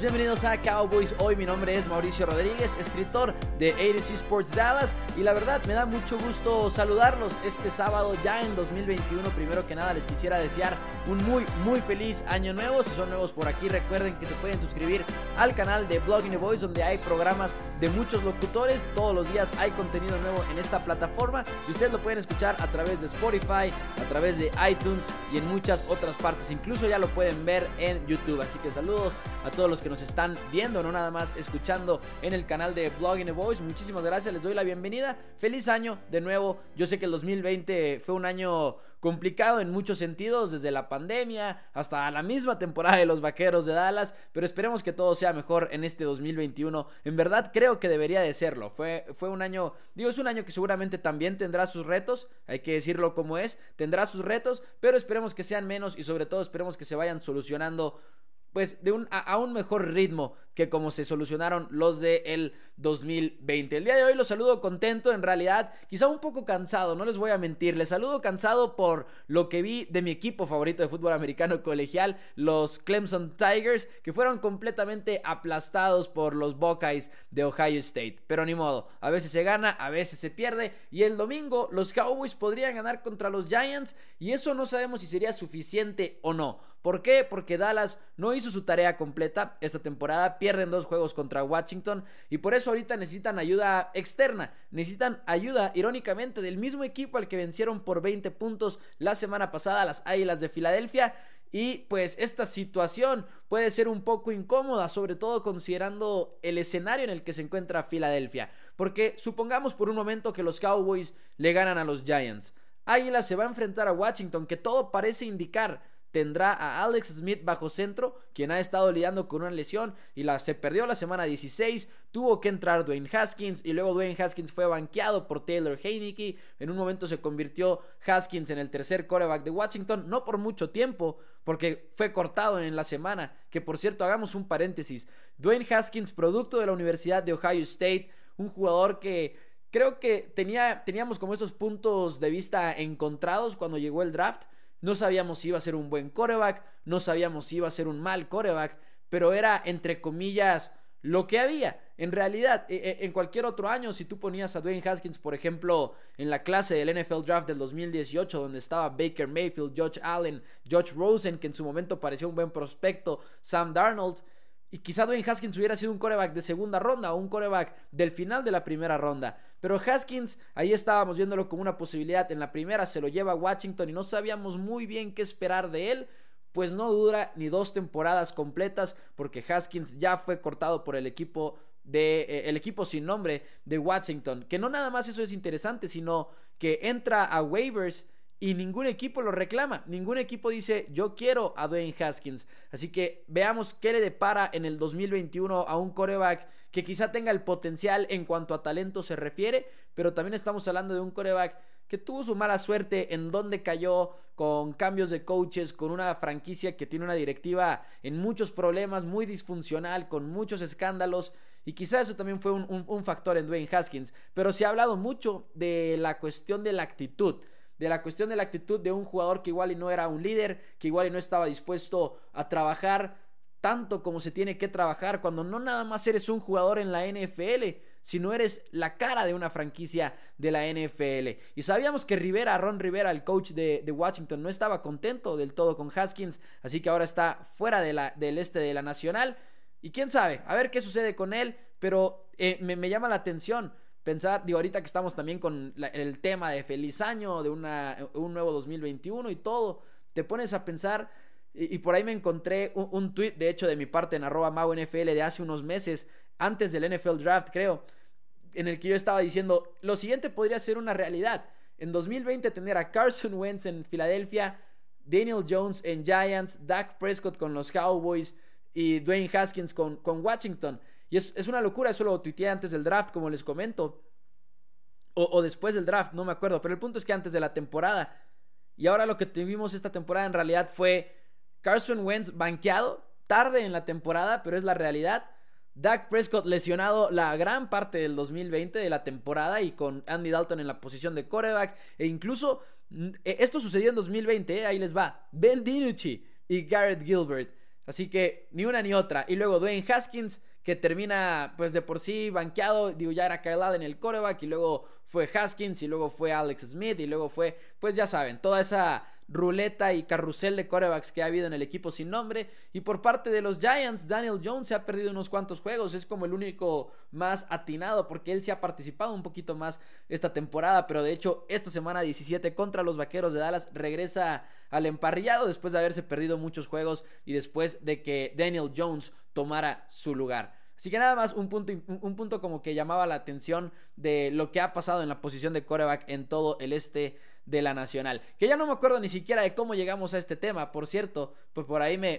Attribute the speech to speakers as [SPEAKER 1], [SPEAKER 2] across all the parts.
[SPEAKER 1] Bienvenidos a Cowboys. Hoy mi nombre es Mauricio Rodríguez, escritor de ADC Sports Dallas y la verdad me da mucho gusto saludarlos este sábado ya en 2021. Primero que nada les quisiera desear un muy muy feliz año nuevo. Si son nuevos por aquí recuerden que se pueden suscribir al canal de Blogging the Voice donde hay programas de muchos locutores. Todos los días hay contenido nuevo en esta plataforma y ustedes lo pueden escuchar a través de Spotify, a través de iTunes y en muchas otras partes. Incluso ya lo pueden ver en YouTube. Así que saludos a todos los que nos están viendo, no nada más escuchando en el canal de Blogging the Voice. Muchísimas gracias, les doy la bienvenida. Feliz año de nuevo. Yo sé que el 2020 fue un año complicado en muchos sentidos, desde la pandemia hasta la misma temporada de los Vaqueros de Dallas, pero esperemos que todo sea mejor en este 2021. En verdad creo que debería de serlo. Fue, fue un año, digo, es un año que seguramente también tendrá sus retos, hay que decirlo como es, tendrá sus retos, pero esperemos que sean menos y sobre todo esperemos que se vayan solucionando pues de un, a, un mejor ritmo que como se solucionaron los de el 2020. El día de hoy los saludo contento, en realidad, quizá un poco cansado, no les voy a mentir, les saludo cansado por lo que vi de mi equipo favorito de fútbol americano colegial, los Clemson Tigers, que fueron completamente aplastados por los Buckeyes de Ohio State. Pero ni modo, a veces se gana, a veces se pierde, y el domingo los Cowboys podrían ganar contra los Giants, y eso no sabemos si sería suficiente o no. ¿Por qué? Porque Dallas no hizo su tarea completa esta temporada, pierden dos juegos contra Washington y por eso ahorita necesitan ayuda externa, necesitan ayuda irónicamente del mismo equipo al que vencieron por 20 puntos la semana pasada las Águilas de Filadelfia y pues esta situación puede ser un poco incómoda, sobre todo considerando el escenario en el que se encuentra Filadelfia. Porque supongamos por un momento que los Cowboys le ganan a los Giants. Águilas se va a enfrentar a Washington, que todo parece indicar tendrá a Alex Smith bajo centro, quien ha estado lidiando con una lesión y la, se perdió la semana 16. Tuvo que entrar Dwayne Haskins y luego Dwayne Haskins fue banqueado por Taylor Heineke. En un momento se convirtió Haskins en el tercer coreback de Washington, no por mucho tiempo, porque fue cortado en la semana. Que por cierto, hagamos un paréntesis. Dwayne Haskins, producto de la Universidad de Ohio State, un jugador que creo que tenía, teníamos como estos puntos de vista encontrados cuando llegó el draft no sabíamos si iba a ser un buen coreback, no sabíamos si iba a ser un mal coreback, pero era entre comillas lo que había. En realidad, e, e, en cualquier otro año, si tú ponías a Dwayne Haskins, por ejemplo, en la clase del NFL Draft del 2018, donde estaba Baker Mayfield, Josh Allen, Josh Rosen, que en su momento parecía un buen prospecto, Sam Darnold, y quizá Dwayne Haskins hubiera sido un coreback de segunda ronda o un coreback del final de la primera ronda. Pero Haskins, ahí estábamos viéndolo como una posibilidad. En la primera se lo lleva a Washington y no sabíamos muy bien qué esperar de él. Pues no dura ni dos temporadas completas porque Haskins ya fue cortado por el equipo de eh, el equipo sin nombre de Washington. Que no nada más eso es interesante, sino que entra a waivers y ningún equipo lo reclama. Ningún equipo dice, yo quiero a Dwayne Haskins. Así que veamos qué le depara en el 2021 a un coreback que quizá tenga el potencial en cuanto a talento se refiere, pero también estamos hablando de un coreback que tuvo su mala suerte en donde cayó con cambios de coaches, con una franquicia que tiene una directiva en muchos problemas, muy disfuncional, con muchos escándalos. Y quizá eso también fue un, un factor en Dwayne Haskins. Pero se ha hablado mucho de la cuestión de la actitud de la cuestión de la actitud de un jugador que igual y no era un líder, que igual y no estaba dispuesto a trabajar tanto como se tiene que trabajar cuando no nada más eres un jugador en la NFL, sino eres la cara de una franquicia de la NFL. Y sabíamos que Rivera, Ron Rivera, el coach de, Washington, no estaba contento del todo con Haskins, así que ahora está fuera de del este de la Nacional. Y quién sabe, a ver qué sucede con él, pero eh, me, llama la atención pensar, digo, ahorita que estamos también con el tema de feliz año, de un nuevo 2021 y todo, te pones a pensar, y, por ahí me encontré un, un, tweet, de hecho, de mi parte en arroba NFL de hace unos meses, antes del NFL Draft, creo, en el que yo estaba diciendo, lo siguiente podría ser una realidad. En 2020 tener a Carson Wentz en Filadelfia, Daniel Jones en Giants, Dak Prescott con los Cowboys y Dwayne Haskins con, con Washington. Y es, una locura, eso lo tuiteé antes del draft, como les comento. O, después del draft, no me acuerdo. Pero el punto es que antes de la temporada. Y ahora lo que tuvimos esta temporada en realidad fue Carson Wentz banqueado, tarde en la temporada, pero es la realidad. Dak Prescott lesionado la gran parte del 2020 de la temporada y con Andy Dalton en la posición de quarterback. E incluso e, esto sucedió en 2020, ¿eh? ahí les va. Ben DiNucci y Garrett Gilbert. Así que ni una ni otra. Y luego Dwayne Haskins, que termina pues de por sí banqueado. Digo, ya era Kyle en el quarterback y luego fue Haskins y luego fue Alex Smith y luego fue, pues ya saben, toda esa ruleta y carrusel de corebacks que ha habido en el equipo sin nombre. Y por parte de los Giants, Daniel Jones se ha perdido unos cuantos juegos. Es como el único más atinado porque él se ha participado un poquito más esta temporada. Pero de hecho, esta semana 17 contra los Vaqueros de Dallas regresa al emparrillado después de haberse perdido muchos juegos y después de que Daniel Jones tomara su lugar. Así que nada más un punto, un punto como que llamaba la atención de lo que ha pasado en la posición de coreback en todo el este de la Nacional. Que ya no me acuerdo ni siquiera de cómo llegamos a este tema, por cierto, pues por ahí me,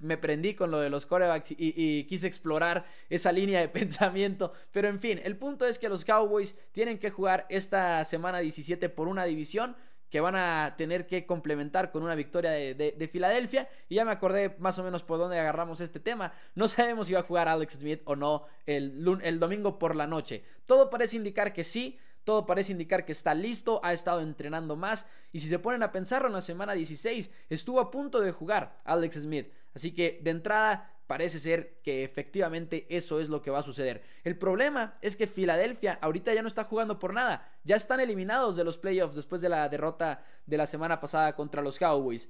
[SPEAKER 1] me, prendí con lo de los corebacks y, y, quise explorar esa línea de pensamiento. Pero en fin, el punto es que los Cowboys tienen que jugar esta semana 17 por una división que van a tener que complementar con una victoria de, Filadelfia. Y ya me acordé más o menos por dónde agarramos este tema. No sabemos si va a jugar Alex Smith o no el, el domingo por la noche. Todo parece indicar que sí. Todo parece indicar que está listo, ha estado entrenando más y si se ponen a pensarlo en la semana 16 estuvo a punto de jugar Alex Smith. Así que de entrada parece ser que efectivamente eso es lo que va a suceder. El problema es que Filadelfia ahorita ya no está jugando por nada. Ya están eliminados de los playoffs después de la derrota de la semana pasada contra los Cowboys.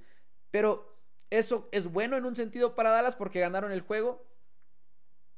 [SPEAKER 1] Pero eso es bueno en un sentido para Dallas porque ganaron el juego.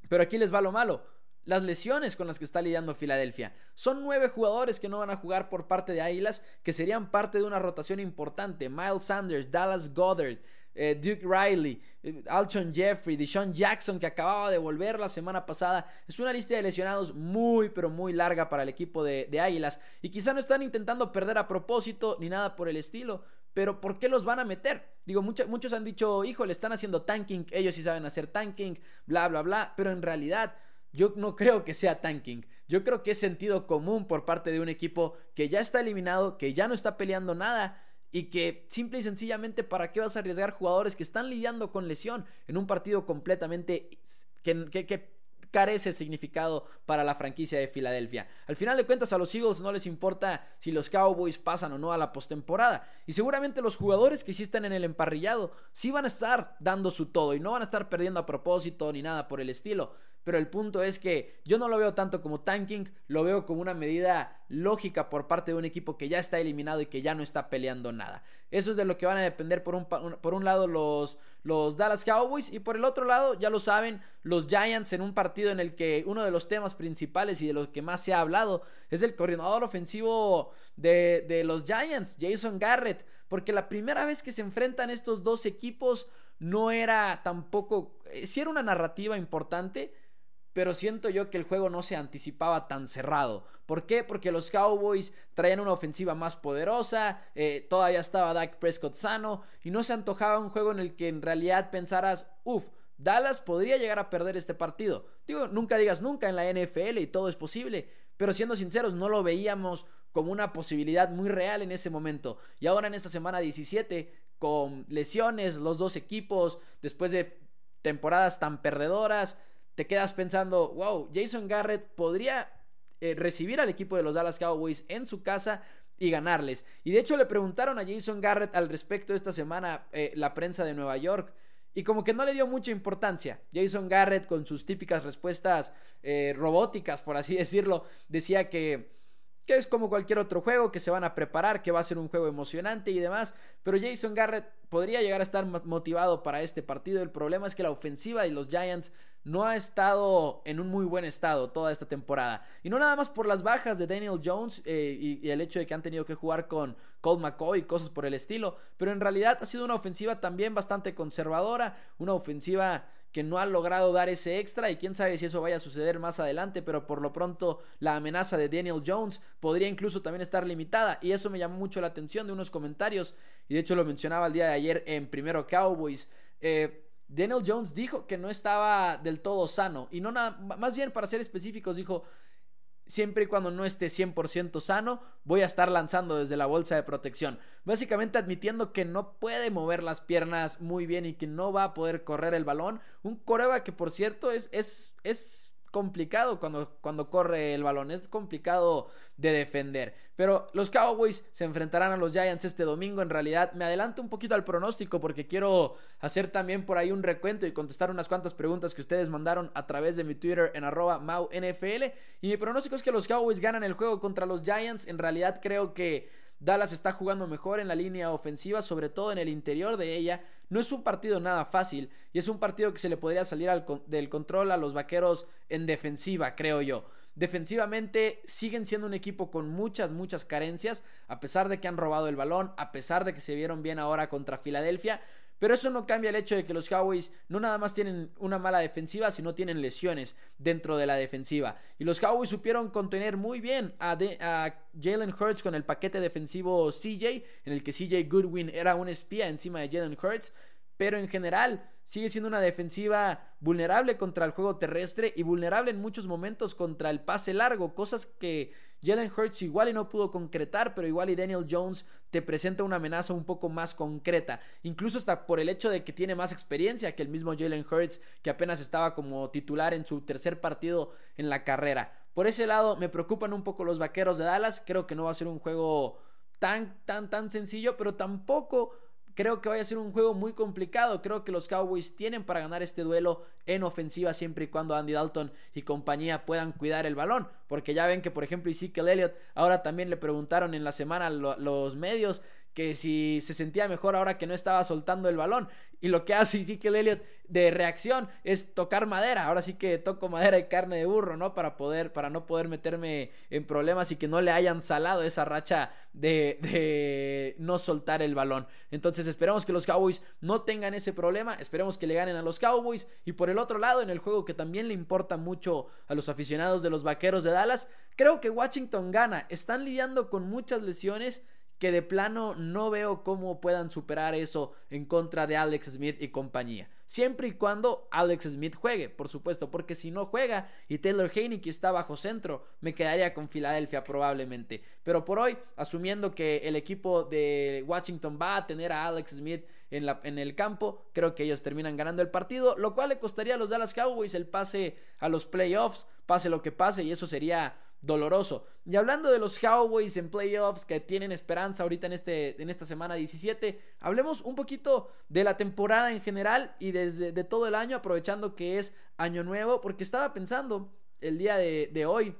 [SPEAKER 1] Pero aquí les va lo malo las lesiones con las que está lidiando Filadelfia. Son nueve jugadores que no van a jugar por parte de Águilas, que serían parte de una rotación importante. Miles Sanders, Dallas Goddard, eh, Duke Riley, eh, Alton Jeffrey, Deshaun Jackson, que acababa de volver la semana pasada. Es una lista de lesionados muy, pero muy larga para el equipo de, Águilas. Y quizá no están intentando perder a propósito ni nada por el estilo. Pero ¿por qué los van a meter? Digo, muchos han dicho, hijo, le están haciendo tanking, ellos sí saben hacer tanking, bla, bla, bla. Pero en realidad yo no creo que sea tanking. Yo creo que es sentido común por parte de un equipo que ya está eliminado, que ya no está peleando nada y que simple y sencillamente para qué vas a arriesgar jugadores que están lidiando con lesión en un partido completamente que, que carece significado para la franquicia de Filadelfia. Al final de cuentas a los Eagles no les importa si los Cowboys pasan o no a la postemporada y seguramente los jugadores que sí están en el emparrillado sí van a estar dando su todo y no van a estar perdiendo a propósito ni nada por el estilo. Pero el punto es que yo no lo veo tanto como tanking, lo veo como una medida lógica por parte de un equipo que ya está eliminado y que ya no está peleando nada. Eso es de lo que van a depender por un, por un lado los, los Dallas Cowboys y por el otro lado, ya lo saben, los Giants en un partido en el que uno de los temas principales y de los que más se ha hablado es el coordinador ofensivo de, de los Giants, Jason Garrett, porque la primera vez que se enfrentan estos dos equipos no era tampoco, eh, si era una narrativa importante, pero siento yo que el juego no se anticipaba tan cerrado. ¿Por qué? Porque los Cowboys traían una ofensiva más poderosa, eh, todavía estaba Dak Prescott sano y no se antojaba un juego en el que en realidad pensaras, uff, Dallas podría llegar a perder este partido. Digo, nunca digas nunca en la NFL y todo es posible, pero siendo sinceros, no lo veíamos como una posibilidad muy real en ese momento. Y ahora en esta semana 17, con lesiones, los dos equipos, después de temporadas tan perdedoras, te quedas pensando, wow, Jason Garrett podría eh, recibir al equipo de los Dallas Cowboys en su casa y ganarles. Y de hecho le preguntaron a Jason Garrett al respecto esta semana eh, la prensa de Nueva York. Y como que no le dio mucha importancia. Jason Garrett con sus típicas respuestas eh, robóticas, por así decirlo, decía que que es como cualquier otro juego, que se van a preparar, que va a ser un juego emocionante y demás, pero Jason Garrett podría llegar a estar motivado para este partido. El problema es que la ofensiva y los Giants no ha estado en un muy buen estado toda esta temporada. Y no nada más por las bajas de Daniel Jones eh, y, y, el hecho de que han tenido que jugar con Colt McCoy y cosas por el estilo, pero en realidad ha sido una ofensiva también bastante conservadora, una ofensiva que no ha logrado dar ese extra y quién sabe si eso vaya a suceder más adelante, pero por lo pronto la amenaza de Daniel Jones podría incluso también estar limitada y eso me llamó mucho la atención de unos comentarios y de hecho lo mencionaba el día de ayer en Primero Cowboys. Eh, Daniel Jones dijo que no estaba del todo sano y no nada, más bien para ser específicos dijo siempre y cuando no esté 100% sano, voy a estar lanzando desde la bolsa de protección. Básicamente admitiendo que no puede mover las piernas muy bien y que no va a poder correr el balón. Un coreba que por cierto es, es, es complicado cuando, cuando corre el balón, es complicado de defender. Pero los Cowboys se enfrentarán a los Giants este domingo. En realidad me adelanto un poquito al pronóstico porque quiero hacer también por ahí un recuento y contestar unas cuantas preguntas que ustedes mandaron a través de mi Twitter en arroba MauNFL. Y mi pronóstico es que los Cowboys ganan el juego contra los Giants. En realidad creo que Dallas está jugando mejor en la línea ofensiva, sobre todo en el interior de ella. No es un partido nada fácil y es un partido que se le podría salir del control a los vaqueros en defensiva, creo yo. Defensivamente siguen siendo un equipo con muchas, muchas carencias, a pesar de que han robado el balón, a pesar de que se vieron bien ahora contra Filadelfia. Pero eso no cambia el hecho de que los Cowboys no nada más tienen una mala defensiva, sino tienen lesiones dentro de la defensiva. Y los Cowboys supieron contener muy bien a, a Jalen Hurts con el paquete defensivo CJ, en el que CJ Goodwin era un espía encima de Jalen Hurts. Pero en general sigue siendo una defensiva vulnerable contra el juego terrestre y vulnerable en muchos momentos contra el pase largo, cosas que Jalen Hurts igual y no pudo concretar, pero igual y Daniel Jones te presenta una amenaza un poco más concreta, incluso hasta por el hecho de que tiene más experiencia que el mismo Jalen Hurts, que apenas estaba como titular en su tercer partido en la carrera. Por ese lado me preocupan un poco los Vaqueros de Dallas, creo que no va a ser un juego tan tan tan sencillo, pero tampoco Creo que vaya a ser un juego muy complicado. Creo que los Cowboys tienen para ganar este duelo en ofensiva siempre y cuando Andy Dalton y compañía puedan cuidar el balón. Porque ya ven que, por ejemplo, Ezekiel Elliott ahora también le preguntaron en la semana los medios que si se sentía mejor ahora que no estaba soltando el balón. Y lo que hace Ezekiel Elliott de reacción es tocar madera. Ahora sí que toco madera y carne de burro, ¿no? Para poder, para no poder meterme en problemas y que no le hayan salado esa racha de, de no soltar el balón. Entonces esperamos que los Cowboys no tengan ese problema. Esperemos que le ganen a los Cowboys. Y por el otro lado, en el juego que también le importa mucho a los aficionados de los Vaqueros de Dallas, creo que Washington gana. Están lidiando con muchas lesiones que de plano no veo cómo puedan superar eso en contra de Alex Smith y compañía. Siempre y cuando Alex Smith juegue, por supuesto, porque si no juega y Taylor Heineke está bajo centro, me quedaría con Filadelfia probablemente. Pero por hoy, asumiendo que el equipo de Washington va a tener a Alex Smith en, en el campo, creo que ellos terminan ganando el partido, lo cual le costaría a los Dallas Cowboys el pase a los playoffs, pase lo que pase, y eso sería doloroso. Y hablando de los Cowboys en playoffs que tienen esperanza ahorita en, este, en esta semana 17, hablemos un poquito de la temporada en general y desde de todo el año, aprovechando que es año nuevo, porque estaba pensando el día de, de hoy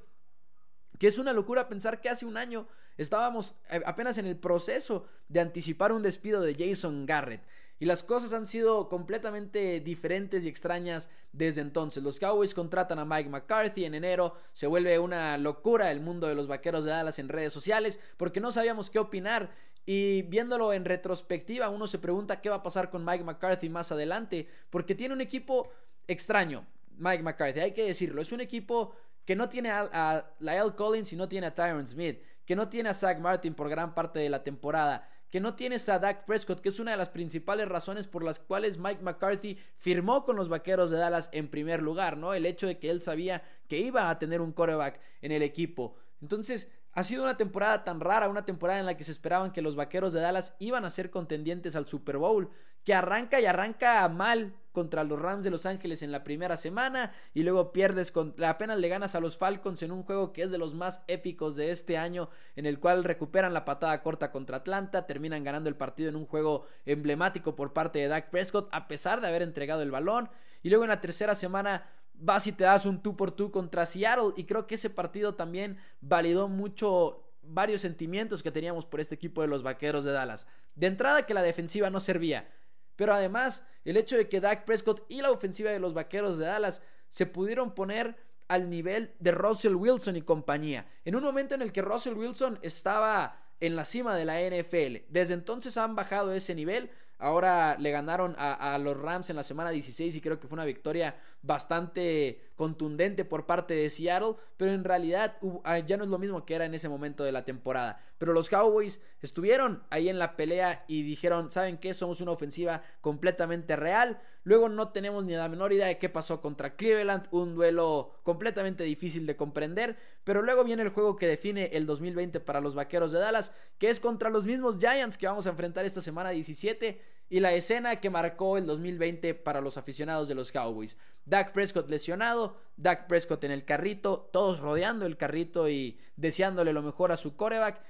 [SPEAKER 1] que es una locura pensar que hace un año estábamos eh, apenas en el proceso de anticipar un despido de Jason Garrett. Y las cosas han sido completamente diferentes y extrañas desde entonces. Los Cowboys contratan a Mike McCarthy en enero. Se vuelve una locura el mundo de los vaqueros de Dallas en redes sociales porque no sabíamos qué opinar. Y viéndolo en retrospectiva, uno se pregunta qué va a pasar con Mike McCarthy más adelante. Porque tiene un equipo extraño, Mike McCarthy, hay que decirlo. Es un equipo que no tiene a, a Lyle Collins y no tiene a Tyron Smith. Que no tiene a Zach Martin por gran parte de la temporada que no tienes a Dak Prescott, que es una de las principales razones por las cuales Mike McCarthy firmó con los Vaqueros de Dallas en primer lugar, ¿no? El hecho de que él sabía que iba a tener un quarterback en el equipo. Entonces, ha sido una temporada tan rara, una temporada en la que se esperaban que los Vaqueros de Dallas iban a ser contendientes al Super Bowl, que arranca y arranca mal contra los Rams de Los Ángeles en la primera semana y luego pierdes con apenas le ganas a los Falcons en un juego que es de los más épicos de este año en el cual recuperan la patada corta contra Atlanta, terminan ganando el partido en un juego emblemático por parte de Dak Prescott a pesar de haber entregado el balón y luego en la tercera semana vas y te das un tú por tú contra Seattle y creo que ese partido también validó mucho varios sentimientos que teníamos por este equipo de los Vaqueros de Dallas. De entrada que la defensiva no servía, pero además el hecho de que Dak Prescott y la ofensiva de los Vaqueros de Dallas se pudieron poner al nivel de Russell Wilson y compañía. En un momento en el que Russell Wilson estaba en la cima de la NFL. Desde entonces han bajado ese nivel Ahora le ganaron a, los Rams en la semana 16 y creo que fue una victoria bastante contundente por parte de Seattle, pero en realidad ah, ya no es lo mismo que era en ese momento de la temporada. Pero los Cowboys estuvieron ahí en la pelea y dijeron, ¿saben qué? Somos una ofensiva completamente real. Luego no tenemos ni la menor idea de qué pasó contra Cleveland, un duelo completamente difícil de comprender, pero luego viene el juego que define el 2020 para los Vaqueros de Dallas, que es contra los mismos Giants que vamos a enfrentar esta semana 17 y la escena que marcó el 2020 para los aficionados de los Cowboys. Dak Prescott lesionado, Dak Prescott en el carrito, todos rodeando el carrito y deseándole lo mejor a su coreback.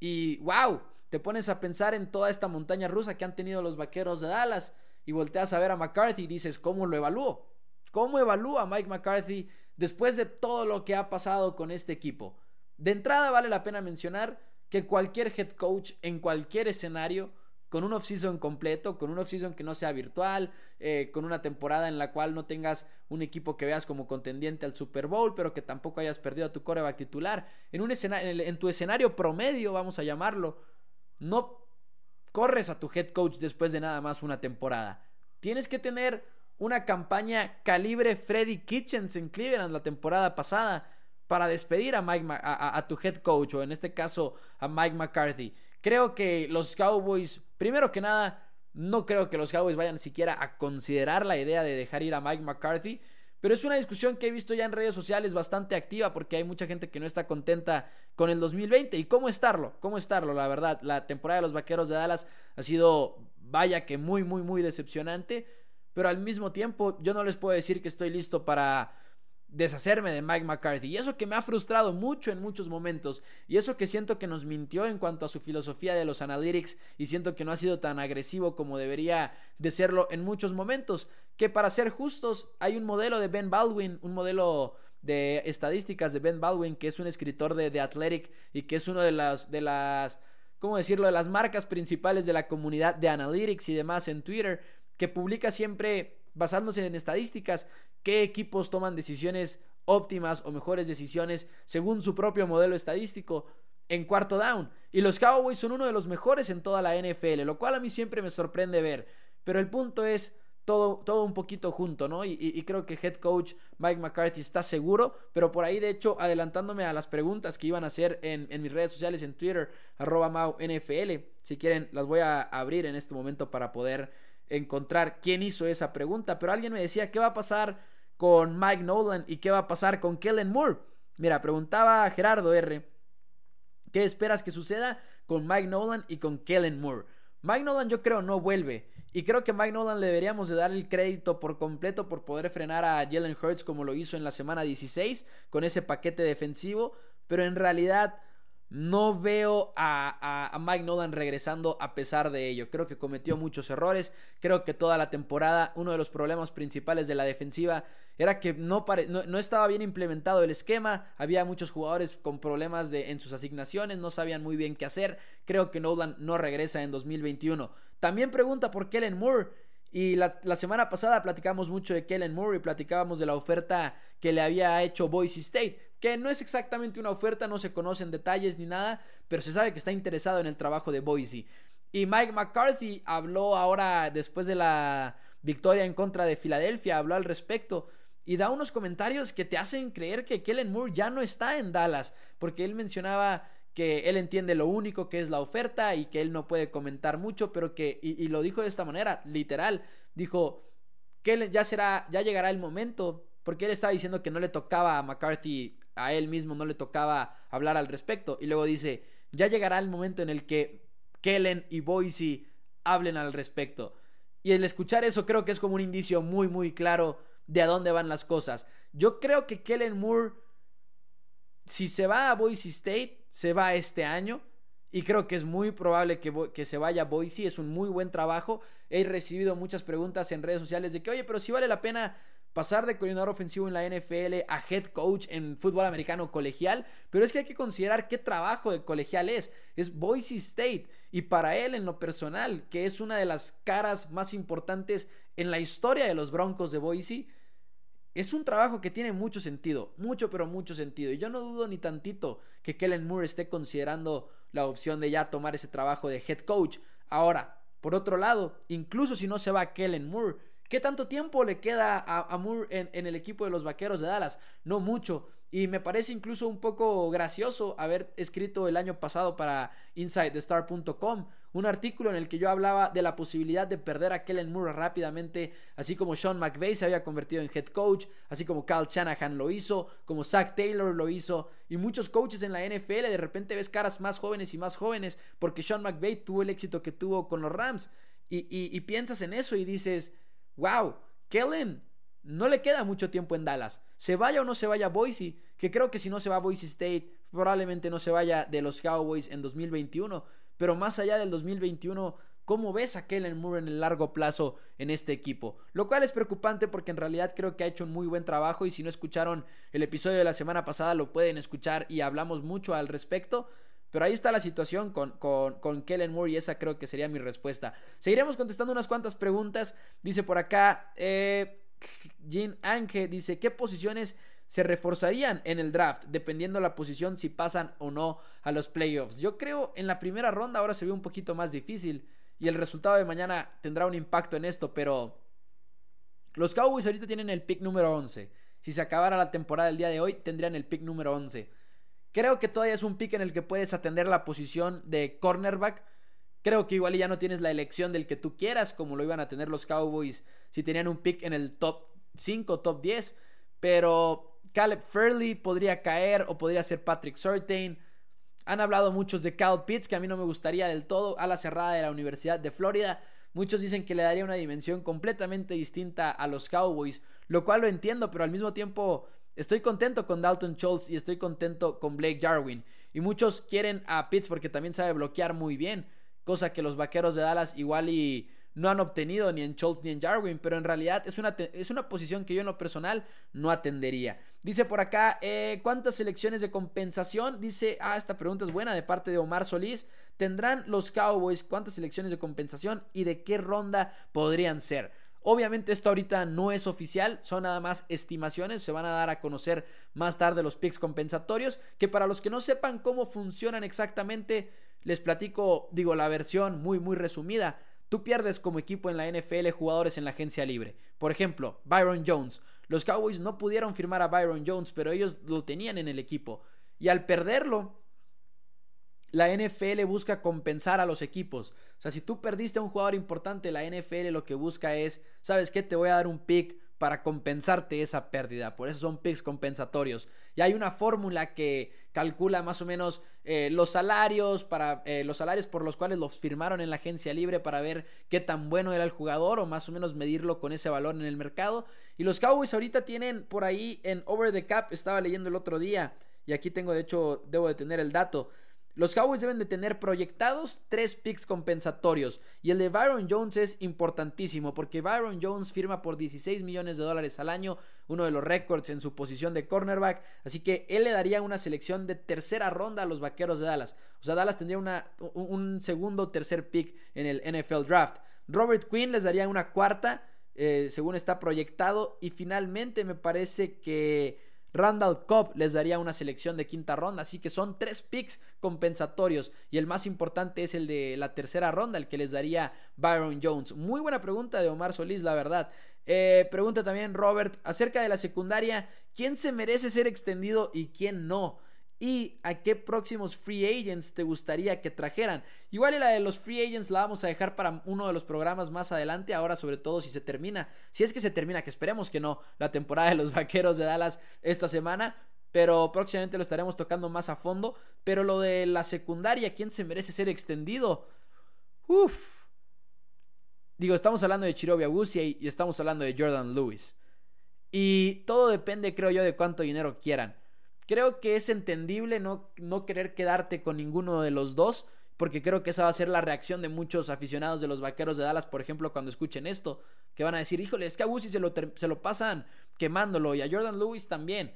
[SPEAKER 1] Y wow, te pones a pensar en toda esta montaña rusa que han tenido los vaqueros de Dallas y volteas a ver a McCarthy y dices, ¿cómo lo evalúo? ¿Cómo evalúa Mike McCarthy después de todo lo que ha pasado con este equipo? De entrada vale la pena mencionar que cualquier head coach en cualquier escenario con un off-season completo, con un off-season que no sea virtual, eh, con una temporada en la cual no tengas un equipo que veas como contendiente al Super Bowl, pero que tampoco hayas perdido a tu coreback titular. En, un escenario, en, tu escenario promedio, vamos a llamarlo, no corres a tu head coach después de nada más una temporada. Tienes que tener una campaña calibre Freddy Kitchens en Cleveland la temporada pasada para despedir a, Mike, a tu head coach o en este caso a Mike McCarthy. Creo que los Cowboys, primero que nada, no creo que los Cowboys vayan siquiera a considerar la idea de dejar ir a Mike McCarthy. Pero es una discusión que he visto ya en redes sociales bastante activa porque hay mucha gente que no está contenta con el 2020. ¿Y cómo estarlo? ¿Cómo estarlo? La verdad, la temporada de los Vaqueros de Dallas ha sido, vaya que muy, muy, muy decepcionante. Pero al mismo tiempo, yo no les puedo decir que estoy listo para deshacerme de Mike McCarthy. Y eso que me ha frustrado mucho en muchos momentos. Y eso que siento que nos mintió en cuanto a su filosofía de los analytics. Y siento que no ha sido tan agresivo como debería de serlo en muchos momentos. Que para ser justos, hay un modelo de Ben Baldwin, un modelo de estadísticas de Ben Baldwin, que es un escritor de The Athletic y que es uno de las, de las, ¿cómo decirlo?, de las marcas principales de la comunidad de analytics y demás en Twitter, que publica siempre basándose en estadísticas, qué equipos toman decisiones óptimas o mejores decisiones según su propio modelo estadístico en cuarto down. Y los Cowboys son uno de los mejores en toda la NFL, lo cual a mí siempre me sorprende ver. Pero el punto es todo, todo un poquito junto, ¿no? Y, creo que head coach Mike McCarthy está seguro, pero por ahí, de hecho, adelantándome a las preguntas que iban a hacer en, en mis redes sociales, en Twitter, arroba NFL, si quieren, las voy a abrir en este momento para poder encontrar quién hizo esa pregunta, pero alguien me decía, ¿qué va a pasar con Mike Nolan y qué va a pasar con Kellen Moore? Mira, preguntaba Gerardo R. ¿Qué esperas que suceda con Mike Nolan y con Kellen Moore? Mike Nolan yo creo no vuelve. Y creo que Mike Nolan le deberíamos de dar el crédito por completo por poder frenar a Jalen Hurts como lo hizo en la semana 16 con ese paquete defensivo. Pero en realidad no veo a, Mike Nolan regresando a pesar de ello. Creo que cometió muchos errores. Creo que toda la temporada uno de los problemas principales de la defensiva era que no, no, estaba bien implementado el esquema. Había muchos jugadores con problemas de, en sus asignaciones. No sabían muy bien qué hacer. Creo que Nolan no regresa en 2021. También pregunta por Kellen Moore. Y la, semana pasada platicamos mucho de Kellen Moore y platicábamos de la oferta que le había hecho Boise State que no es exactamente una oferta, no se conocen detalles ni nada, pero se sabe que está interesado en el trabajo de Boise. Y Mike McCarthy habló ahora, después de la victoria en contra de Filadelfia, habló al respecto y da unos comentarios que te hacen creer que Kellen Moore ya no está en Dallas, porque él mencionaba que él entiende lo único que es la oferta y que él no puede comentar mucho, pero que, y, lo dijo de esta manera, literal, dijo que ya será, ya llegará el momento, porque él estaba diciendo que no le tocaba a McCarthy a él mismo no le tocaba hablar al respecto. Y luego dice, ya llegará el momento en el que Kellen y Boise hablen al respecto. Y el escuchar eso creo que es como un indicio muy, muy claro de a dónde van las cosas. Yo creo que Kellen Moore, si se va a Boise State, se va este año. Y creo que es muy probable que, se vaya a Boise. Es un muy buen trabajo. He recibido muchas preguntas en redes sociales de que, oye, pero si vale la pena pasar de coordinador ofensivo en la NFL a head coach en fútbol americano colegial, pero es que hay que considerar qué trabajo de colegial es. Es Boise State y para él en lo personal, que es una de las caras más importantes en la historia de los Broncos de Boise, es un trabajo que tiene mucho sentido, mucho pero mucho sentido. Y yo no dudo ni tantito que Kellen Moore esté considerando la opción de ya tomar ese trabajo de head coach. Ahora, por otro lado, incluso si no se va Kellen Moore, ¿qué tanto tiempo le queda a, Moore en, en el equipo de los Vaqueros de Dallas? No mucho. Y me parece incluso un poco gracioso haber escrito el año pasado para InsideTheStar.com un artículo en el que yo hablaba de la posibilidad de perder a Kellen Moore rápidamente, así como Sean McVay se había convertido en head coach, así como Kyle Shanahan lo hizo, como Zach Taylor lo hizo, y muchos coaches en la NFL de repente ves caras más jóvenes y más jóvenes porque Sean McVay tuvo el éxito que tuvo con los Rams. Y, y piensas en eso y dices, wow, Kellen no le queda mucho tiempo en Dallas. Se vaya o no se vaya a Boise, que creo que si no se va a Boise State, probablemente no se vaya de los Cowboys en 2021. Pero más allá del 2021, ¿cómo ves a Kellen Moore en el largo plazo en este equipo? Lo cual es preocupante porque en realidad creo que ha hecho un muy buen trabajo y si no escucharon el episodio de la semana pasada lo pueden escuchar y hablamos mucho al respecto. Pero ahí está la situación con, con, Kellen Moore y esa creo que sería mi respuesta. Seguiremos contestando unas cuantas preguntas. Dice por acá, eh, Jean Ange dice, ¿qué posiciones se reforzarían en el draft, dependiendo la posición si pasan o no a los playoffs? Yo creo en la primera ronda ahora se ve un poquito más difícil y el resultado de mañana tendrá un impacto en esto, pero los Cowboys ahorita tienen el pick número 11. Si se acabara la temporada el día de hoy, tendrían el pick número 11. Creo que todavía es un pick en el que puedes atender la posición de cornerback Creo que igual ya no tienes la elección del que tú quieras, como lo iban a tener los Cowboys si tenían un pick en el top 5, top 10. Pero Caleb Fairley podría caer o podría ser Patrick Surtain. Han hablado muchos de Cal Pitts, que a mí no me gustaría del todo, a la cerrada de la Universidad de Florida. Muchos dicen que le daría una dimensión completamente distinta a los Cowboys, lo cual lo entiendo, pero al mismo tiempo estoy contento con Dalton Schultz y estoy contento con Blake Jarwin. Y muchos quieren a Pitts porque también sabe bloquear muy bien cosa que los vaqueros de Dallas igual y no han obtenido ni en Schultz ni en Jarwin, pero en realidad es una, es una posición que yo en lo personal no atendería. Dice por acá, eh, ¿cuántas selecciones de compensación? Dice, ah, esta pregunta es buena de parte de Omar Solís. ¿Tendrán los Cowboys cuántas selecciones de compensación y de qué ronda podrían ser? Obviamente esto ahorita no es oficial, son nada más estimaciones, se van a dar a conocer más tarde los picks compensatorios, que para los que no sepan cómo funcionan exactamente, les platico, digo, la versión muy, muy resumida. Tú pierdes como equipo en la NFL jugadores en la agencia libre. Por ejemplo, Byron Jones. Los Cowboys no pudieron firmar a Byron Jones, pero ellos lo tenían en el equipo. Y al perderlo, la NFL busca compensar a los equipos. O sea, si tú perdiste a un jugador importante, la NFL lo que busca es, ¿sabes qué? Te voy a dar un pick para compensarte esa pérdida. Por eso son picks compensatorios. Y hay una fórmula que calcula más o menos eh, los salarios para eh, los salarios por los cuales los firmaron en la agencia libre para ver qué tan bueno era el jugador o más o menos medirlo con ese valor en el mercado. Y los Cowboys ahorita tienen por ahí en Over the Cap, estaba leyendo el otro día y aquí tengo de hecho debo de tener el dato. Los Cowboys deben de tener proyectados tres picks compensatorios y el de Byron Jones es importantísimo porque Byron Jones firma por 16 millones de dólares al año, uno de los récords en su posición de cornerback, así que él le daría una selección de tercera ronda a los Vaqueros de Dallas. O sea, Dallas tendría una, un segundo o tercer pick en el NFL Draft. Robert Quinn les daría una cuarta, eh, según está proyectado, y finalmente me parece que... Randall Cobb les daría una selección de quinta ronda, así que son tres picks compensatorios y el más importante es el de la tercera ronda, el que les daría Byron Jones. Muy buena pregunta de Omar Solís, la verdad. Eh, pregunta también Robert acerca de la secundaria, ¿quién se merece ser extendido y quién no? Y a qué próximos free agents te gustaría que trajeran. Igual y la de los free agents la vamos a dejar para uno de los programas más adelante, ahora sobre todo si se termina, si es que se termina, que esperemos que no, la temporada de los Vaqueros de Dallas esta semana, pero próximamente lo estaremos tocando más a fondo, pero lo de la secundaria, ¿quién se merece ser extendido? Uf. Digo, estamos hablando de Chirobi Agusi y estamos hablando de Jordan Lewis. Y todo depende, creo yo, de cuánto dinero quieran. Creo que es entendible no, no querer quedarte con ninguno de los dos, porque creo que esa va a ser la reacción de muchos aficionados de los Vaqueros de Dallas, por ejemplo, cuando escuchen esto, que van a decir, híjole, es que a Gusi se lo, se lo pasan quemándolo y a Jordan Lewis también.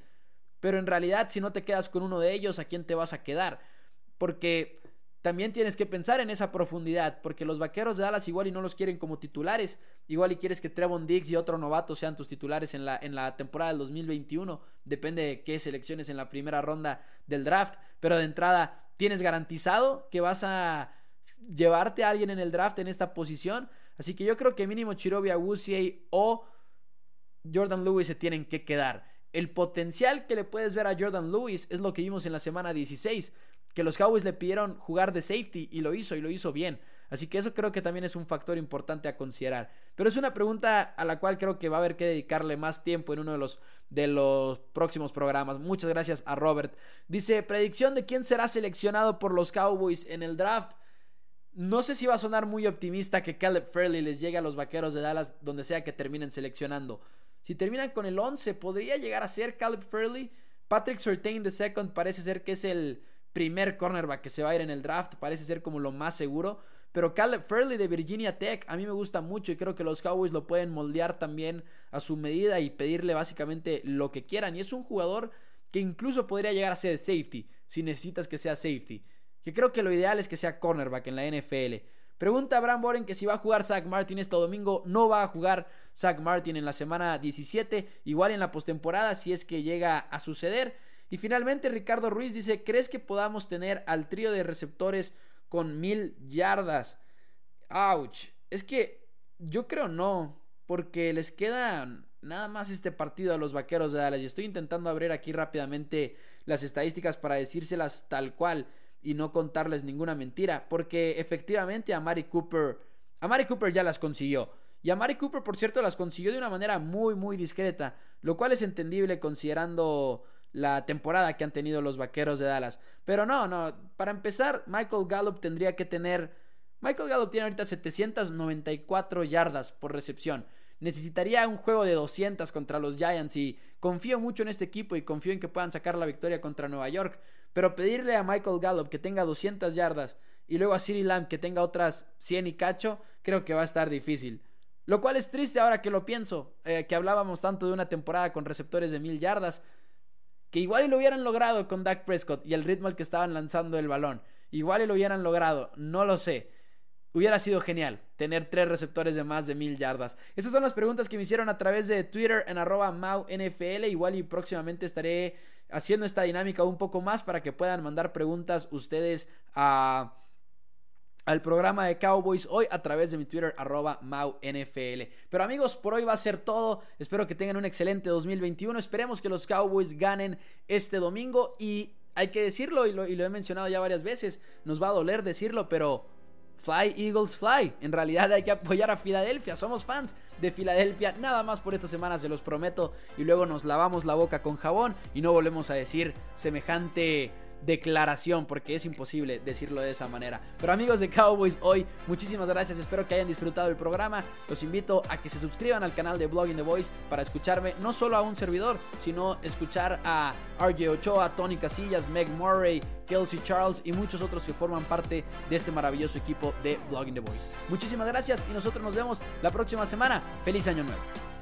[SPEAKER 1] Pero en realidad, si no te quedas con uno de ellos, ¿a quién te vas a quedar? Porque también tienes que pensar en esa profundidad, porque los vaqueros de Dallas igual y no los quieren como titulares, igual y quieres que Trevon Diggs y otro novato sean tus titulares en la, en la temporada del 2021, depende de qué selecciones en la primera ronda del draft, pero de entrada tienes garantizado que vas a llevarte a alguien en el draft en esta posición, así que yo creo que mínimo Chirobi Awuzie o Jordan Lewis se tienen que quedar. El potencial que le puedes ver a Jordan Lewis es lo que vimos en la semana 16 que los Cowboys le pidieron jugar de safety y lo hizo y lo hizo bien. Así que eso creo que también es un factor importante a considerar. Pero es una pregunta a la cual creo que va a haber que dedicarle más tiempo en uno de los, de los próximos programas. Muchas gracias a Robert. Dice, predicción de quién será seleccionado por los Cowboys en el draft. No sé si va a sonar muy optimista que Caleb Fairley les llegue a los Vaqueros de Dallas donde sea que terminen seleccionando. Si terminan con el 11, podría llegar a ser Caleb Fairley. Patrick Surtain II parece ser que es el primer cornerback que se va a ir en el draft. Parece ser como lo más seguro. Pero Caleb Fairley de Virginia Tech a mí me gusta mucho y creo que los Cowboys lo pueden moldear también a su medida y pedirle básicamente lo que quieran. Y es un jugador que incluso podría llegar a ser safety si necesitas que sea safety. Que creo que lo ideal es que sea cornerback en la NFL. Pregunta a Bram Boren que si va a jugar Zach Martin este domingo. No va a jugar Zach Martin en la semana 17. Igual en la postemporada si es que llega a suceder. Y finalmente Ricardo Ruiz dice, ¿crees que podamos tener al trío de receptores con mil yardas? Ouch. Es que yo creo no, porque les queda nada más este partido a los Vaqueros de Dallas. Y estoy intentando abrir aquí rápidamente las estadísticas para decírselas tal cual y no contarles ninguna mentira, porque efectivamente a Mari Cooper, a Mari Cooper ya las consiguió. Y a Mari Cooper, por cierto, las consiguió de una manera muy, muy discreta, lo cual es entendible considerando la temporada que han tenido los Vaqueros de Dallas. Pero no, no, para empezar, Michael Gallup tendría que tener... Michael Gallup tiene ahorita 794 yardas por recepción. Necesitaría un juego de 200 contra los Giants y confío mucho en este equipo y confío en que puedan sacar la victoria contra Nueva York. Pero pedirle a Michael Gallup que tenga 200 yardas y luego a Siri Lamb que tenga otras 100 y cacho, creo que va a estar difícil. Lo cual es triste ahora que lo pienso, eh, que hablábamos tanto de una temporada con receptores de mil yardas que igual y lo hubieran logrado con Dak Prescott y el ritmo al que estaban lanzando el balón. Igual y lo hubieran logrado, no lo sé. Hubiera sido genial tener tres receptores de más de mil yardas. Estas son las preguntas que me hicieron a través de Twitter en arroba MauNFL. Igual y próximamente estaré haciendo esta dinámica un poco más para que puedan mandar preguntas ustedes a al programa de Cowboys hoy a través de mi Twitter arroba MauNFL. Pero amigos, por hoy va a ser todo. Espero que tengan un excelente 2021. Esperemos que los Cowboys ganen este domingo y hay que decirlo y lo, y lo he mencionado ya varias veces. Nos va a doler decirlo, pero Fly Eagles Fly. En realidad hay que apoyar a Filadelfia. Somos fans de Filadelfia. Nada más por esta semana se los prometo. Y luego nos lavamos la boca con jabón y no volvemos a decir semejante declaración, porque es imposible decirlo de esa manera. Pero amigos de Cowboys, hoy muchísimas gracias, espero que hayan disfrutado el programa. Los invito a que se suscriban al canal de Blogging the Voice para escucharme no solo a un servidor, sino escuchar a RJ Ochoa, Tony Casillas, Meg Murray, Kelsey Charles y muchos otros que forman parte de este maravilloso equipo de Blogging the Voice. Muchísimas gracias y nosotros nos vemos la próxima semana. Feliz año nuevo.